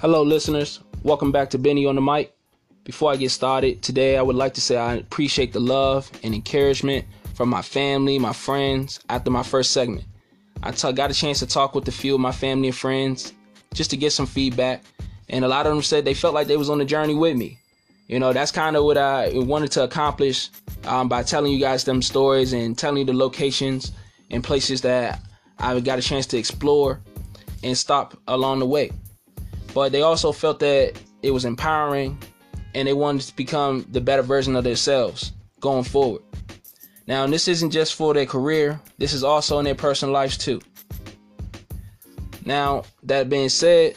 Hello, listeners. Welcome back to Benny on the mic. Before I get started, today I would like to say I appreciate the love and encouragement from my family, my friends after my first segment. I t- got a chance to talk with a few of my family and friends just to get some feedback, and a lot of them said they felt like they was on the journey with me. You know, that's kind of what I wanted to accomplish um, by telling you guys them stories and telling you the locations and places that I got a chance to explore and stop along the way. But they also felt that it was empowering and they wanted to become the better version of themselves going forward. Now, this isn't just for their career, this is also in their personal lives too. Now, that being said,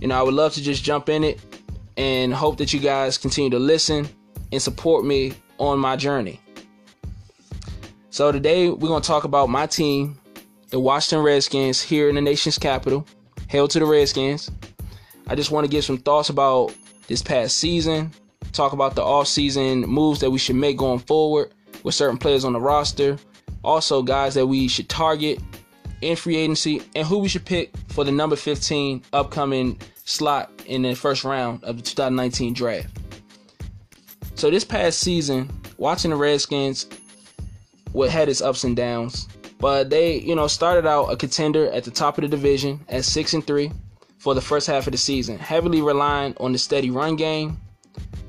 you know, I would love to just jump in it and hope that you guys continue to listen and support me on my journey. So, today we're going to talk about my team, the Washington Redskins, here in the nation's capital. Hail to the Redskins. I just want to give some thoughts about this past season, talk about the off-season moves that we should make going forward with certain players on the roster. Also, guys that we should target in free agency and who we should pick for the number 15 upcoming slot in the first round of the 2019 draft. So this past season, watching the Redskins, what had its ups and downs, but they, you know, started out a contender at the top of the division at six and three for the first half of the season, heavily relying on the steady run game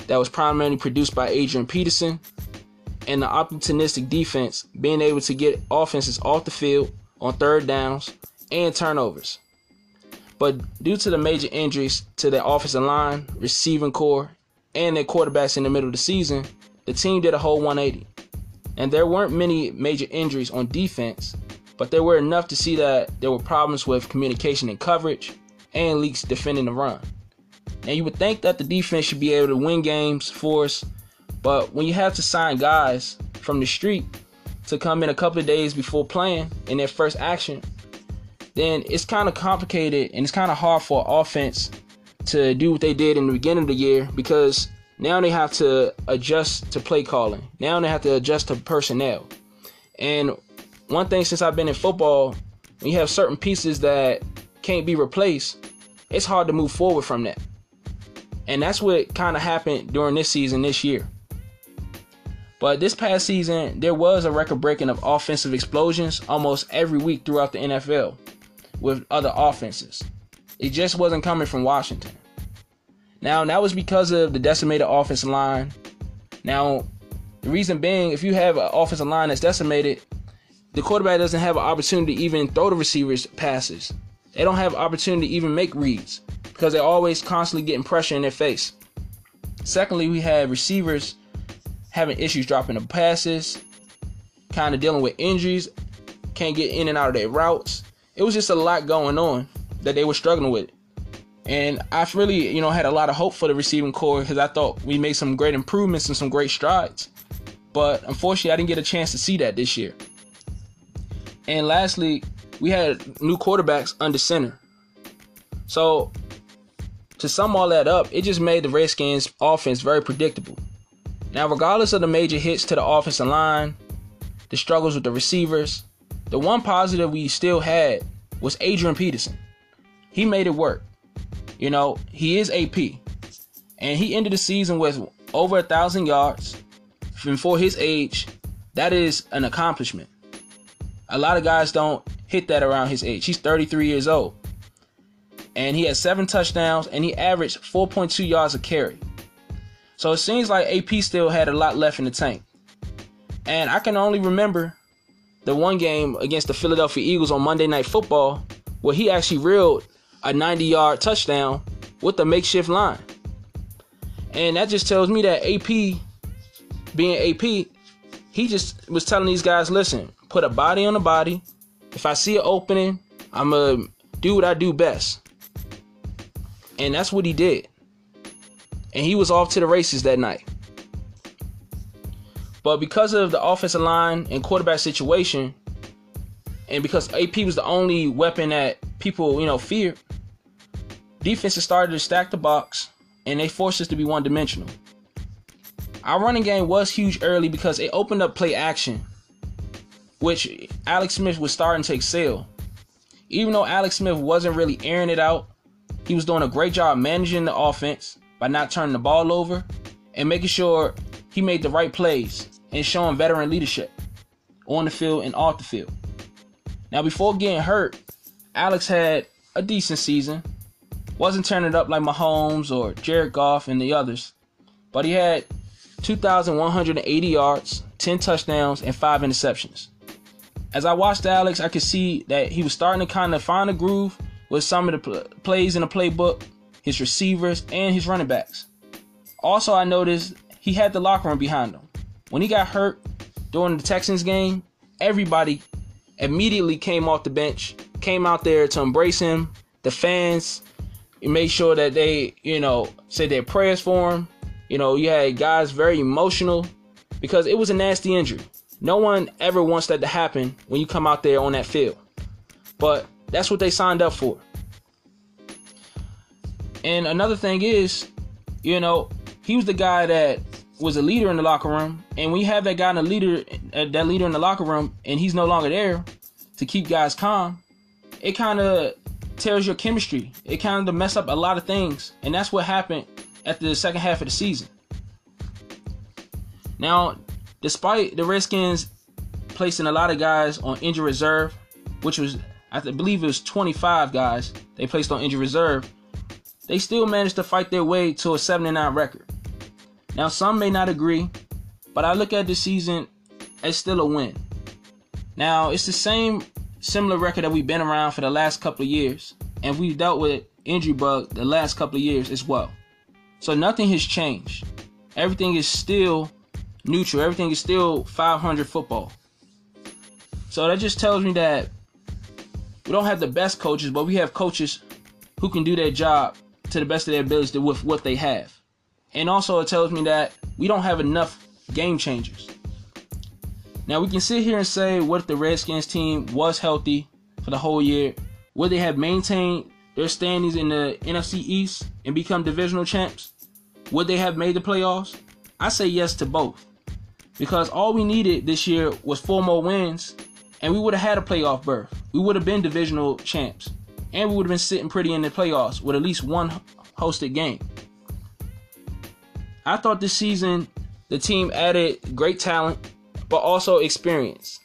that was primarily produced by Adrian Peterson and the opportunistic defense being able to get offenses off the field on third downs and turnovers. But due to the major injuries to their offensive line, receiving corps, and their quarterbacks in the middle of the season, the team did a whole 180. And there weren't many major injuries on defense, but there were enough to see that there were problems with communication and coverage and leaks defending the run. And you would think that the defense should be able to win games for us, but when you have to sign guys from the street to come in a couple of days before playing in their first action, then it's kind of complicated and it's kind of hard for offense to do what they did in the beginning of the year because now they have to adjust to play calling. Now they have to adjust to personnel. And one thing since I've been in football, you have certain pieces that can't be replaced, it's hard to move forward from that. And that's what kind of happened during this season this year. But this past season, there was a record breaking of offensive explosions almost every week throughout the NFL with other offenses. It just wasn't coming from Washington. Now, that was because of the decimated offensive line. Now, the reason being, if you have an offensive line that's decimated, the quarterback doesn't have an opportunity to even throw the receivers passes. They don't have opportunity to even make reads because they're always constantly getting pressure in their face. Secondly, we have receivers having issues dropping the passes, kind of dealing with injuries, can't get in and out of their routes. It was just a lot going on that they were struggling with. And I've really, you know, had a lot of hope for the receiving corps because I thought we made some great improvements and some great strides. But unfortunately, I didn't get a chance to see that this year. And lastly, we had new quarterbacks under center. So to sum all that up, it just made the Redskins offense very predictable. Now, regardless of the major hits to the offensive line, the struggles with the receivers, the one positive we still had was Adrian Peterson. He made it work. You know, he is AP. And he ended the season with over a thousand yards. And for his age, that is an accomplishment. A lot of guys don't hit that around his age. He's 33 years old. And he had seven touchdowns and he averaged 4.2 yards a carry. So it seems like AP still had a lot left in the tank. And I can only remember the one game against the Philadelphia Eagles on Monday Night Football where he actually reeled a 90 yard touchdown with the makeshift line. And that just tells me that AP, being AP, he just was telling these guys listen, put a body on a body. If I see an opening, I'm going to do what I do best. And that's what he did. And he was off to the races that night. But because of the offensive line and quarterback situation, and because AP was the only weapon that people, you know, feared, defenses started to stack the box and they forced us to be one dimensional. Our running game was huge early because it opened up play action, which Alex Smith was starting to excel. Even though Alex Smith wasn't really airing it out, he was doing a great job managing the offense by not turning the ball over and making sure he made the right plays and showing veteran leadership on the field and off the field. Now, before getting hurt, Alex had a decent season. Wasn't turning up like Mahomes or Jared Goff and the others, but he had 2,180 yards, 10 touchdowns, and 5 interceptions. As I watched Alex, I could see that he was starting to kind of find a groove with some of the pl- plays in the playbook, his receivers, and his running backs. Also, I noticed he had the locker room behind him. When he got hurt during the Texans game, everybody immediately came off the bench, came out there to embrace him. The fans made sure that they, you know, said their prayers for him. You know, you had guys very emotional because it was a nasty injury. No one ever wants that to happen when you come out there on that field. But that's what they signed up for. And another thing is, you know, he was the guy that was a leader in the locker room. And when you have that guy in the leader, uh, that leader in the locker room, and he's no longer there to keep guys calm, it kind of tears your chemistry. It kind of mess up a lot of things, and that's what happened at the second half of the season. Now, despite the Redskins placing a lot of guys on injury reserve, which was I believe it was 25 guys they placed on injury reserve, they still managed to fight their way to a 79 record. Now, some may not agree, but I look at this season as still a win. Now, it's the same similar record that we've been around for the last couple of years, and we've dealt with injury bug the last couple of years as well. So nothing has changed. Everything is still neutral. Everything is still 500 football. So that just tells me that we don't have the best coaches, but we have coaches who can do their job to the best of their abilities with what they have. And also, it tells me that we don't have enough game changers. Now, we can sit here and say what if the Redskins team was healthy for the whole year? Would they have maintained their standings in the NFC East and become divisional champs? Would they have made the playoffs? I say yes to both. Because all we needed this year was four more wins, and we would have had a playoff berth. We would have been divisional champs, and we would have been sitting pretty in the playoffs with at least one hosted game. I thought this season the team added great talent, but also experience.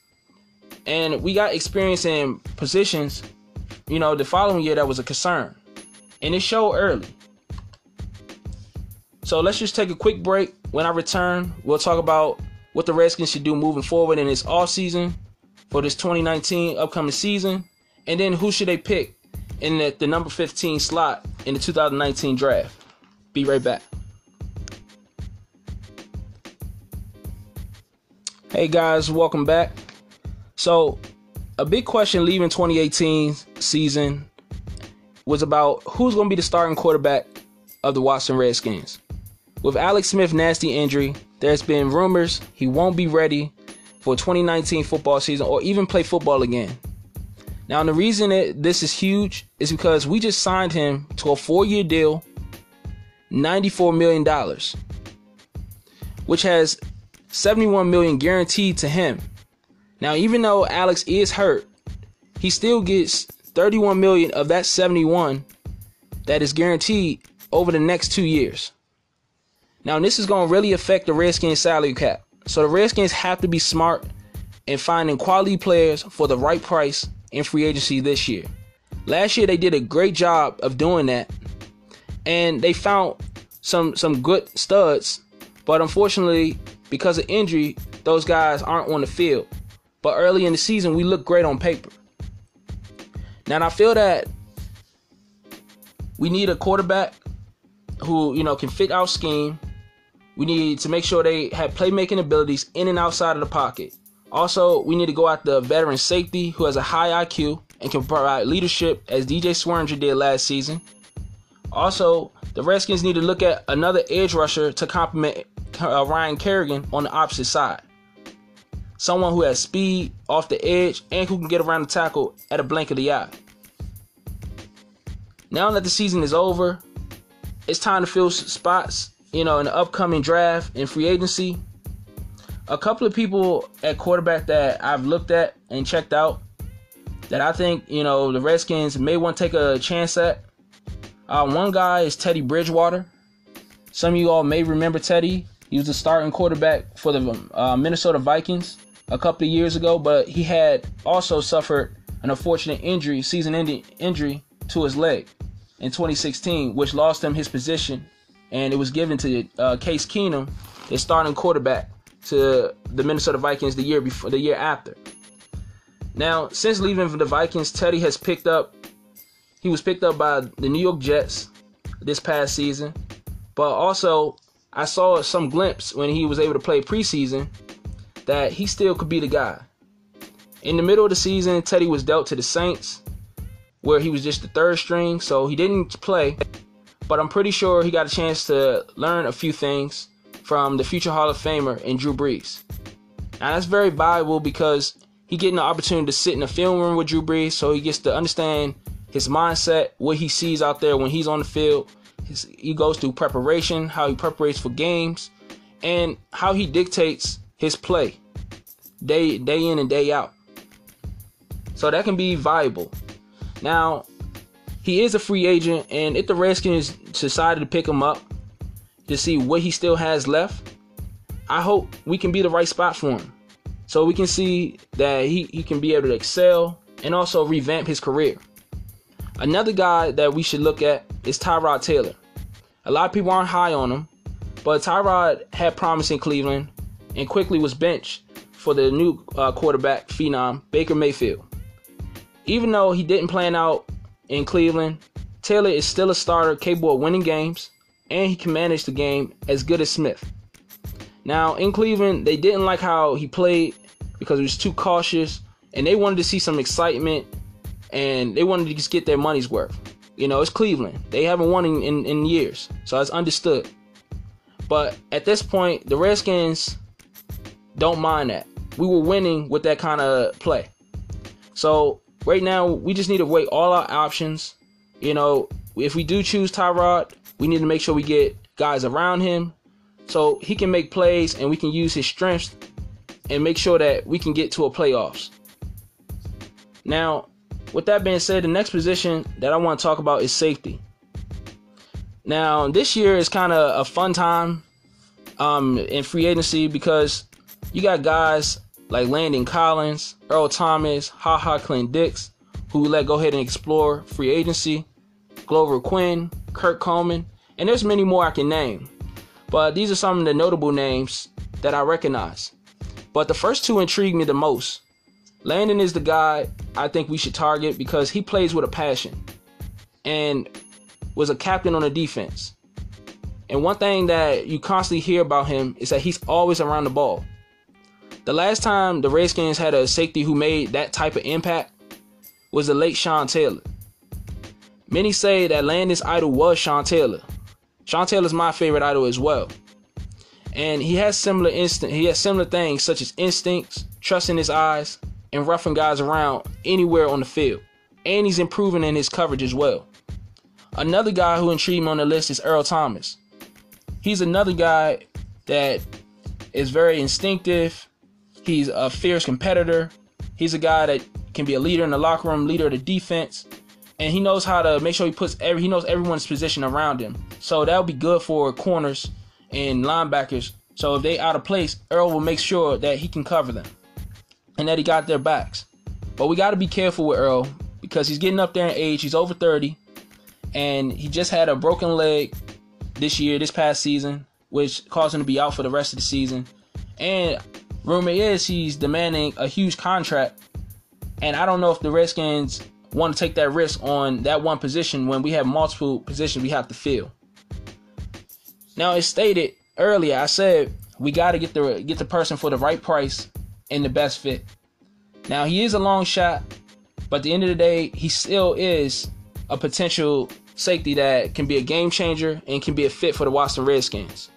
And we got experience in positions, you know, the following year that was a concern. And it showed early. So let's just take a quick break. When I return, we'll talk about what the Redskins should do moving forward in this off season for this 2019 upcoming season, and then who should they pick in the, the number 15 slot in the 2019 draft. Be right back. Hey guys, welcome back. So, a big question leaving 2018 season was about who's going to be the starting quarterback of the Washington Redskins. With Alex Smith nasty injury, there's been rumors he won't be ready for 2019 football season or even play football again. Now, the reason that this is huge is because we just signed him to a four-year deal, $94 million, which has 71 million guaranteed to him. Now, even though Alex is hurt, he still gets 31 million of that 71 that is guaranteed over the next two years. Now, this is going to really affect the Redskins salary cap. So the Redskins have to be smart in finding quality players for the right price in free agency this year. Last year they did a great job of doing that, and they found some some good studs, but unfortunately because of injury, those guys aren't on the field. But early in the season, we look great on paper. Now, I feel that we need a quarterback who, you know, can fit our scheme. We need to make sure they have playmaking abilities in and outside of the pocket. Also, we need to go after veteran safety who has a high IQ and can provide leadership as DJ Swearinger did last season. Also, the Redskins need to look at another edge rusher to complement uh, Ryan Kerrigan on the opposite side. Someone who has speed off the edge and who can get around the tackle at a blink of the eye. Now that the season is over, it's time to fill spots, you know, in the upcoming draft and free agency. A couple of people at quarterback that I've looked at and checked out that I think, you know, the Redskins may want to take a chance at. Uh, one guy is Teddy Bridgewater. Some of you all may remember Teddy. He was the starting quarterback for the uh, Minnesota Vikings a couple of years ago, but he had also suffered an unfortunate injury, season-ending injury to his leg in 2016, which lost him his position, and it was given to uh, Case Keenum, his starting quarterback, to the Minnesota Vikings the year before, the year after. Now, since leaving for the Vikings, Teddy has picked up. He was picked up by the New York Jets this past season, but also I saw some glimpse when he was able to play preseason that he still could be the guy. In the middle of the season, Teddy was dealt to the Saints, where he was just the third string, so he didn't play. But I'm pretty sure he got a chance to learn a few things from the future Hall of Famer and Drew Brees. Now that's very valuable because he getting the opportunity to sit in the film room with Drew Brees, so he gets to understand his mindset, what he sees out there when he's on the field. His, he goes through preparation, how he prepares for games, and how he dictates his play day day in and day out. So that can be viable. Now, he is a free agent, and if the Redskins decided to pick him up to see what he still has left, I hope we can be the right spot for him. So we can see that he, he can be able to excel and also revamp his career. Another guy that we should look at is Tyrod Taylor. A lot of people aren't high on him, but Tyrod had promise in Cleveland and quickly was benched for the new uh, quarterback phenom Baker Mayfield. Even though he didn't plan out in Cleveland, Taylor is still a starter capable of winning games, and he can manage the game as good as Smith. Now, in Cleveland, they didn't like how he played because he was too cautious, and they wanted to see some excitement, and they wanted to just get their money's worth. You know, it's Cleveland. They haven't won in, in, in years, so it's understood. But at this point, the Redskins don't mind that. We were winning with that kind of play. So right now, we just need to weigh all our options. You know, if we do choose Tyrod, we need to make sure we get guys around him so he can make plays and we can use his strengths and make sure that we can get to a playoffs. Now, with that being said, the next position that I want to talk about is safety. Now, this year is kind of a fun time um, in free agency because you got guys like Landon Collins, Earl Thomas, Ha Ha Clinton-Dix, who we let go ahead and explore free agency, Glover Quin, Kurt Coleman, and there's many more I can name. But these are some of the notable names that I recognize. But the first two intrigue me the most. Landon is the guy I think we should target because he plays with a passion and was a captain on the defense. And one thing that you constantly hear about him is that he's always around the ball. The last time the Redskins had a safety who made that type of impact was the late Sean Taylor. Many say that Landon's idol was Sean Taylor. Sean Taylor's my favorite idol as well. And he has similar instinct he has similar things such as instincts, trust in his eyes, and roughing guys around anywhere on the field. And he's improving in his coverage as well. Another guy who intrigued me on the list is Earl Thomas. He's another guy that is very instinctive, He's a fierce competitor. He's a guy that can be a leader in the locker room, leader of the defense, and he knows how to make sure he puts every he knows everyone's position around him. So that'll be good for corners and linebackers. So if they out of place, Earl will make sure that he can cover them and that he got their backs. But we got to be careful with Earl because he's getting up there in age. He's over 30 and he just had a broken leg this year, this past season, which caused him to be out for the rest of the season. And rumor is he's demanding a huge contract, and I don't know if the Redskins want to take that risk on that one position when we have multiple positions we have to fill. Now, it's stated earlier, I said we got to get the get the person for the right price and the best fit. Now, he is a long shot, but at the end of the day, he still is a potential safety that can be a game changer and can be a fit for the Washington Redskins.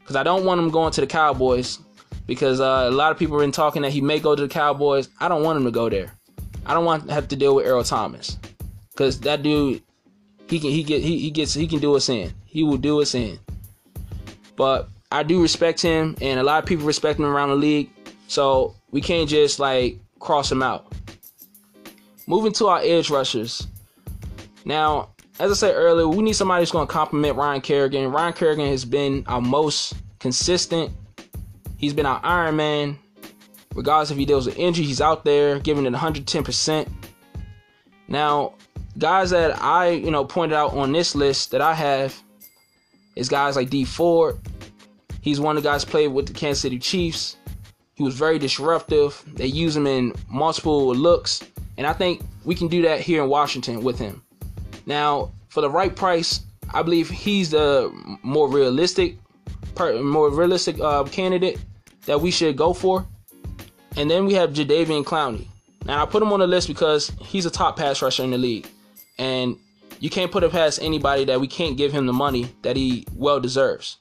Because I don't want him going to the Cowboys because uh, a lot of people have been talking that he may go to the Cowboys. I don't want him to go there. I don't want to have to deal with Earl Thomas because that dude, he can he get he, he gets he can do us in. He will do us in. But I do respect him, and a lot of people respect him around the league. So we can't just like cross him out. Moving to our edge rushers. Now, as I said earlier, we need somebody who's going to complement Ryan Kerrigan. Ryan Kerrigan has been our most consistent. He's been our Iron Man. Regardless if he deals with injury, he's out there giving it 110%. Now, guys that I, you know, pointed out on this list that I have is guys like Dee Ford. He's one of the guys played with the Kansas City Chiefs. He was very disruptive. They use him in multiple looks, and I think we can do that here in Washington with him. Now, for the right price, I believe he's the more realistic, more realistic uh, candidate that we should go for. And then we have Jadeveon Clowney. Now I put him on the list because he's a top pass rusher in the league, and you can't put it past anybody that we can't give him the money that he well deserves.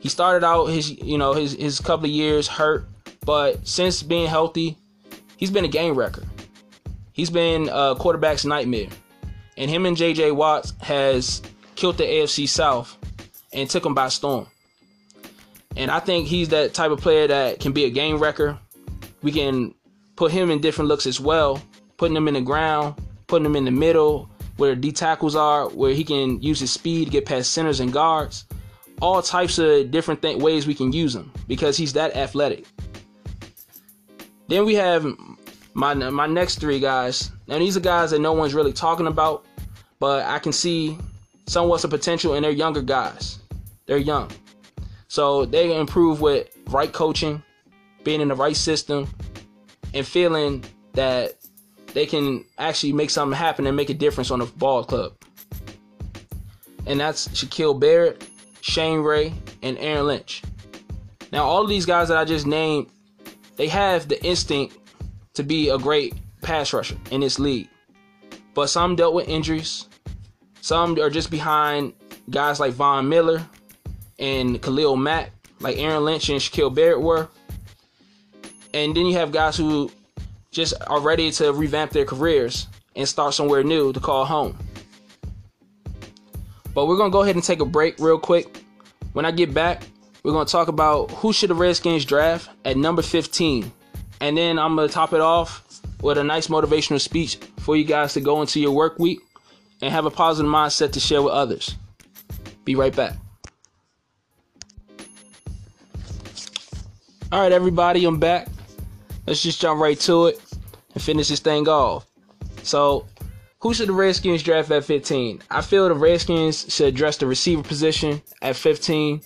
He started out his you know his his couple of years hurt, but since being healthy, he's been a game wrecker. He's been a quarterback's nightmare, and him and J.J. Watts has killed the AFC South and took him by storm. And I think he's that type of player that can be a game wrecker. We can put him in different looks as well, putting him in the ground, putting him in the middle where D tackles are, where he can use his speed to get past centers and guards. All types of different th- ways we can use him because he's that athletic. Then we have my my next three guys. Now these are guys that no one's really talking about, but I can see somewhat of potential in their younger guys. They're young. So they improve with right coaching, being in the right system, and feeling that they can actually make something happen and make a difference on the ball club. And that's Shaquil Barrett, Shane Ray, and Aaron Lynch. Now, all of these guys that I just named, they have the instinct to be a great pass rusher in this league. But some dealt with injuries. Some are just behind guys like Von Miller and Khalil Mack, like Aaron Lynch and Shaquil Barrett were. And then you have guys who just are ready to revamp their careers and start somewhere new to call home. But we're going to go ahead and take a break real quick. When I get back, we're going to talk about who should the Redskins draft at number 15. And then I'm going to top it off with a nice motivational speech for you guys to go into your work week and have a positive mindset to share with others. Be right back. All right, everybody, I'm back. Let's just jump right to it and finish this thing off. So, who should the Redskins draft at 15? I feel the Redskins should address the receiver position at 15.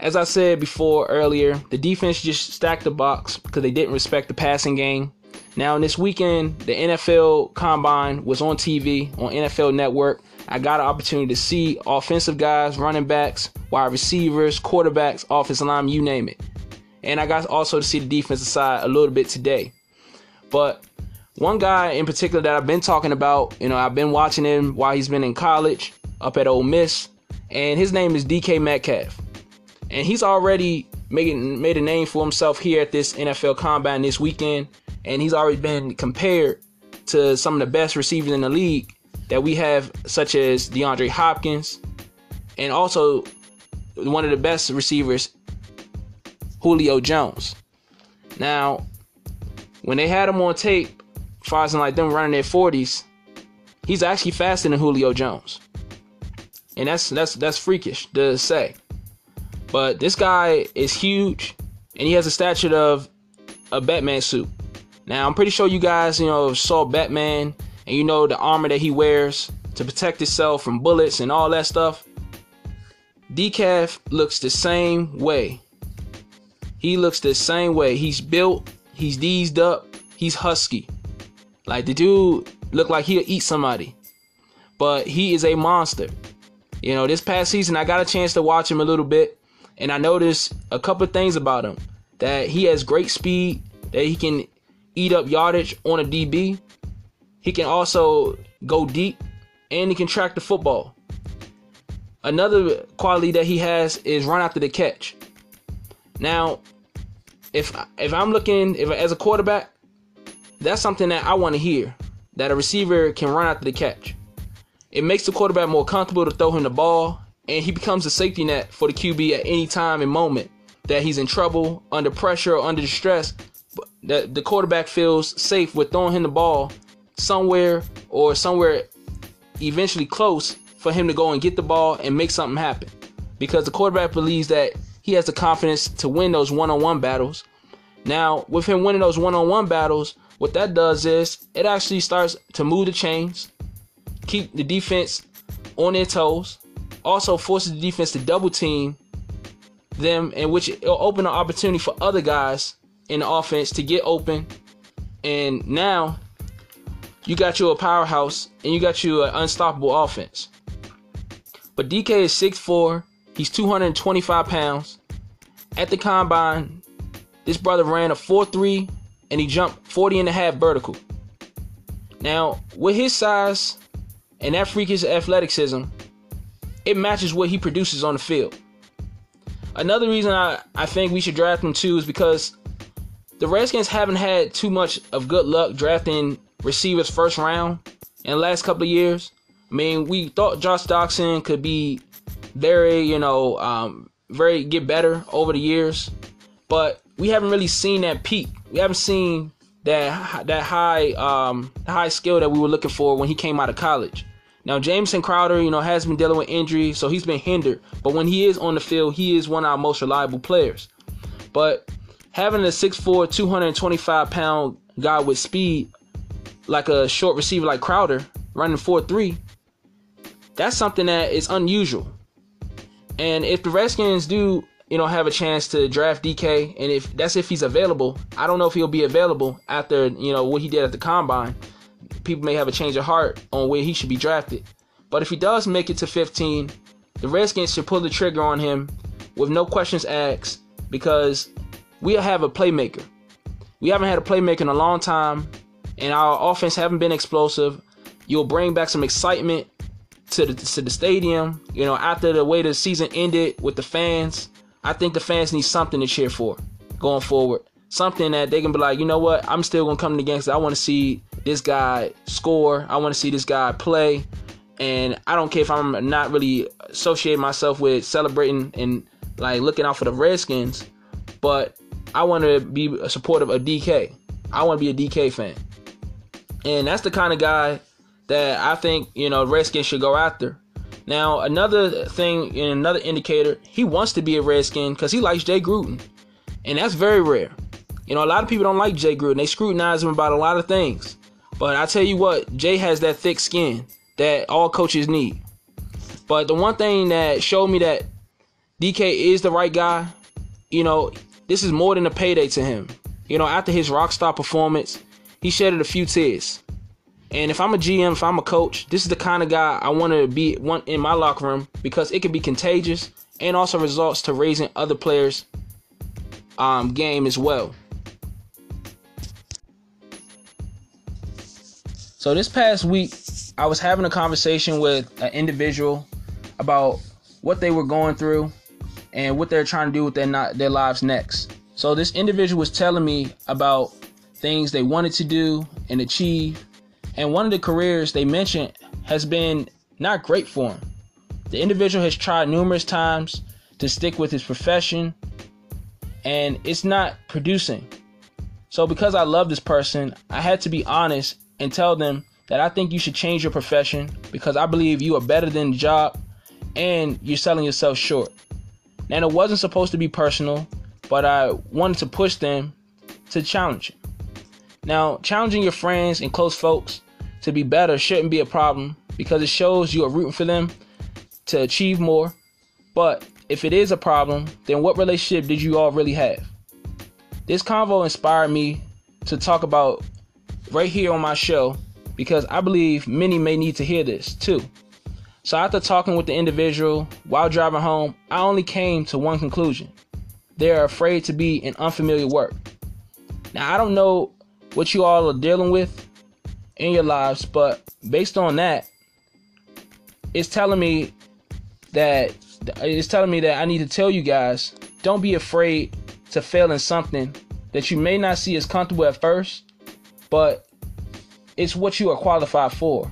As I said before earlier, the defense just stacked the box because they didn't respect the passing game. Now, this weekend, the NFL Combine was on TV on NFL Network. I got an opportunity to see offensive guys, running backs, wide receivers, quarterbacks, offensive line, you name it and I got also to see the defensive side a little bit today. But one guy in particular that I've been talking about, you know, I've been watching him while he's been in college up at Ole Miss, and his name is DK Metcalf, and he's already making made a name for himself here at this NFL Combine this weekend, and he's already been compared to some of the best receivers in the league that we have, such as DeAndre Hopkins, and also one of the best receivers Julio Jones. Now, when they had him on tape, as like them running their 40s, he's actually faster than Julio Jones. And that's that's that's freakish to say. But this guy is huge and he has a stature of a Batman suit. Now I'm pretty sure you guys, you know, saw Batman and you know the armor that he wears to protect himself from bullets and all that stuff. DK looks the same way. He looks the same way. He's built, he's deezed up, he's husky. Like the dude look like he'll eat somebody. But he is a monster. You know, this past season I got a chance to watch him a little bit and I noticed a couple things about him. That he has great speed, that he can eat up yardage on a DB. He can also go deep and he can track the football. Another quality that he has is run after the catch. Now, if if I'm looking if as a quarterback, that's something that I want to hear. That a receiver can run after the catch. It makes the quarterback more comfortable to throw him the ball, and he becomes a safety net for the QB at any time and moment that he's in trouble, under pressure, or under distress. That the quarterback feels safe with throwing him the ball somewhere or somewhere eventually close for him to go and get the ball and make something happen. Because the quarterback believes that he has the confidence to win those one on one battles. Now, with him winning those one on one battles, what that does is it actually starts to move the chains, keep the defense on their toes, also forces the defense to double team them, in which it'll open an opportunity for other guys in the offense to get open. And now you got you a powerhouse and you got you an unstoppable offense. But DK is 6'4, he's 225 pounds. At the combine, this brother ran a 4-3 and he jumped 40 and a half vertical. Now, with his size and that freakish athleticism, it matches what he produces on the field. Another reason I, I think we should draft him too is because the Redskins haven't had too much of good luck drafting receivers first round in the last couple of years. I mean, we thought Josh Doctson could be very, you know, um, very get better over the years, but we haven't really seen that peak. We haven't seen that that high um, high skill that we were looking for when he came out of college. Now Jamison Crowder, you know, has been dealing with injury, so he's been hindered. But when he is on the field, he is one of our most reliable players. But having a 6'4", 225 pound guy with speed, like a short receiver like Crowder, running 4'3", that's something that is unusual. And if the Redskins do, you know, have a chance to draft DK, and if that's if he's available, I don't know if he'll be available after, you know, what he did at the combine. People may have a change of heart on where he should be drafted. But if he does make it to 15, the Redskins should pull the trigger on him with no questions asked because we have a playmaker. We haven't had a playmaker in a long time, and our offense haven't been explosive. You'll bring back some excitement to the to the stadium. You know, after the way the season ended with the fans, I think the fans need something to cheer for going forward. Something that they can be like, you know what, I'm still gonna come to the game I want to see this guy score. I want to see this guy play, and I don't care if I'm not really associating myself with celebrating and like looking out for the Redskins, but I want to be a supportive of DK. I want to be a DK fan. And that's the kind of guy that I think, you know, Redskins should go after. Now, another thing and another indicator, he wants to be a Redskin because he likes Jay Gruden. And that's very rare. You know, a lot of people don't like Jay Gruden. They scrutinize him about a lot of things. But I tell you what, Jay has that thick skin that all coaches need. But the one thing that showed me that DK is the right guy, you know, this is more than a payday to him. You know, after his rock star performance, he shedded a few tears. And if I'm a GM, if I'm a coach, this is the kind of guy I want to be one in my locker room because it can be contagious and also results to raising other players' um, game as well. So this past week, I was having a conversation with an individual about what they were going through and what they're trying to do with their not their lives next. So this individual was telling me about things they wanted to do and achieve, and one of the careers they mentioned has been not great for him. The individual has tried numerous times to stick with his profession, and it's not producing. So because I love this person, I had to be honest and tell them that I think you should change your profession because I believe you are better than the job and you're selling yourself short. And it wasn't supposed to be personal, but I wanted to push them to challenge. Now, challenging your friends and close folks to be better shouldn't be a problem because it shows you are rooting for them to achieve more. But if it is a problem, then what relationship did you all really have? This convo inspired me to talk about right here on my show because I believe many may need to hear this too. So after talking with the individual while driving home, I only came to one conclusion. They are afraid to be in unfamiliar work. Now I don't know what you all are dealing with in your lives, but based on that, it's telling me that it's telling me that I need to tell you guys, don't be afraid to fail in something that you may not see as comfortable at first, but it's what you are qualified for.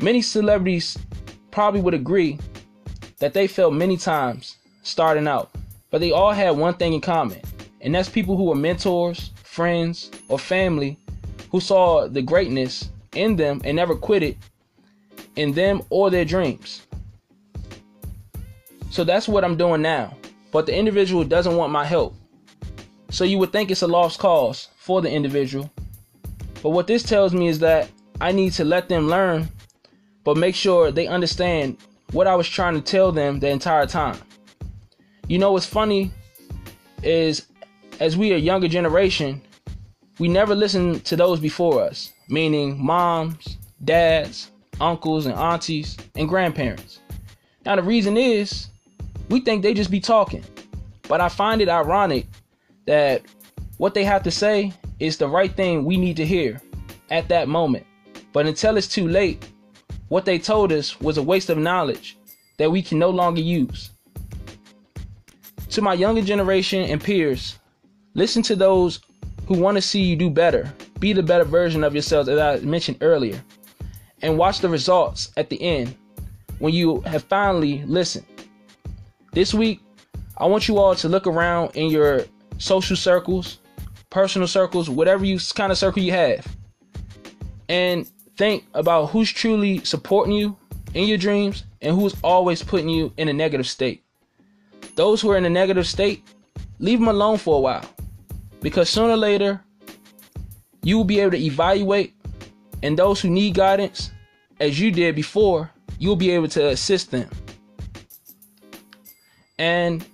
Many celebrities probably would agree that they failed many times starting out, but they all had one thing in common, and that's people who were mentors, friends, or family who saw the greatness in them and never quit it in them or their dreams. So that's what I'm doing now. But the individual doesn't want my help. So you would think it's a lost cause for the individual. But what this tells me is that I need to let them learn, but make sure they understand what I was trying to tell them the entire time. You know what's funny is as we a younger generation, we never listen to those before us, meaning moms, dads, uncles and aunties and grandparents. Now the reason is we think they just be talking. But I find it ironic that what they have to say is the right thing we need to hear at that moment. But until it's too late, what they told us was a waste of knowledge that we can no longer use. To my younger generation and peers, listen to those who want to see you do better, be the better version of yourselves, as I mentioned earlier, and watch the results at the end when you have finally listened. This week, I want you all to look around in your social circles, personal circles, whatever you kind of circle you have, and think about who's truly supporting you in your dreams and who's always putting you in a negative state. Those who are in a negative state, leave them alone for a while because sooner or later, you will be able to evaluate, and those who need guidance, as you did before, you'll be able to assist them. And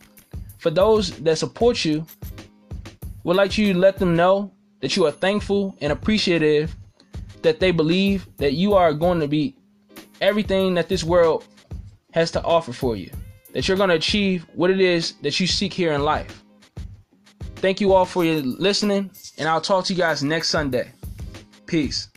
for those that support you, would like you to let them know that you are thankful and appreciative that they believe that you are going to be everything that this world has to offer for you. That you're going to achieve what it is that you seek here in life. Thank you all for your listening, and I'll talk to you guys next Sunday. Peace.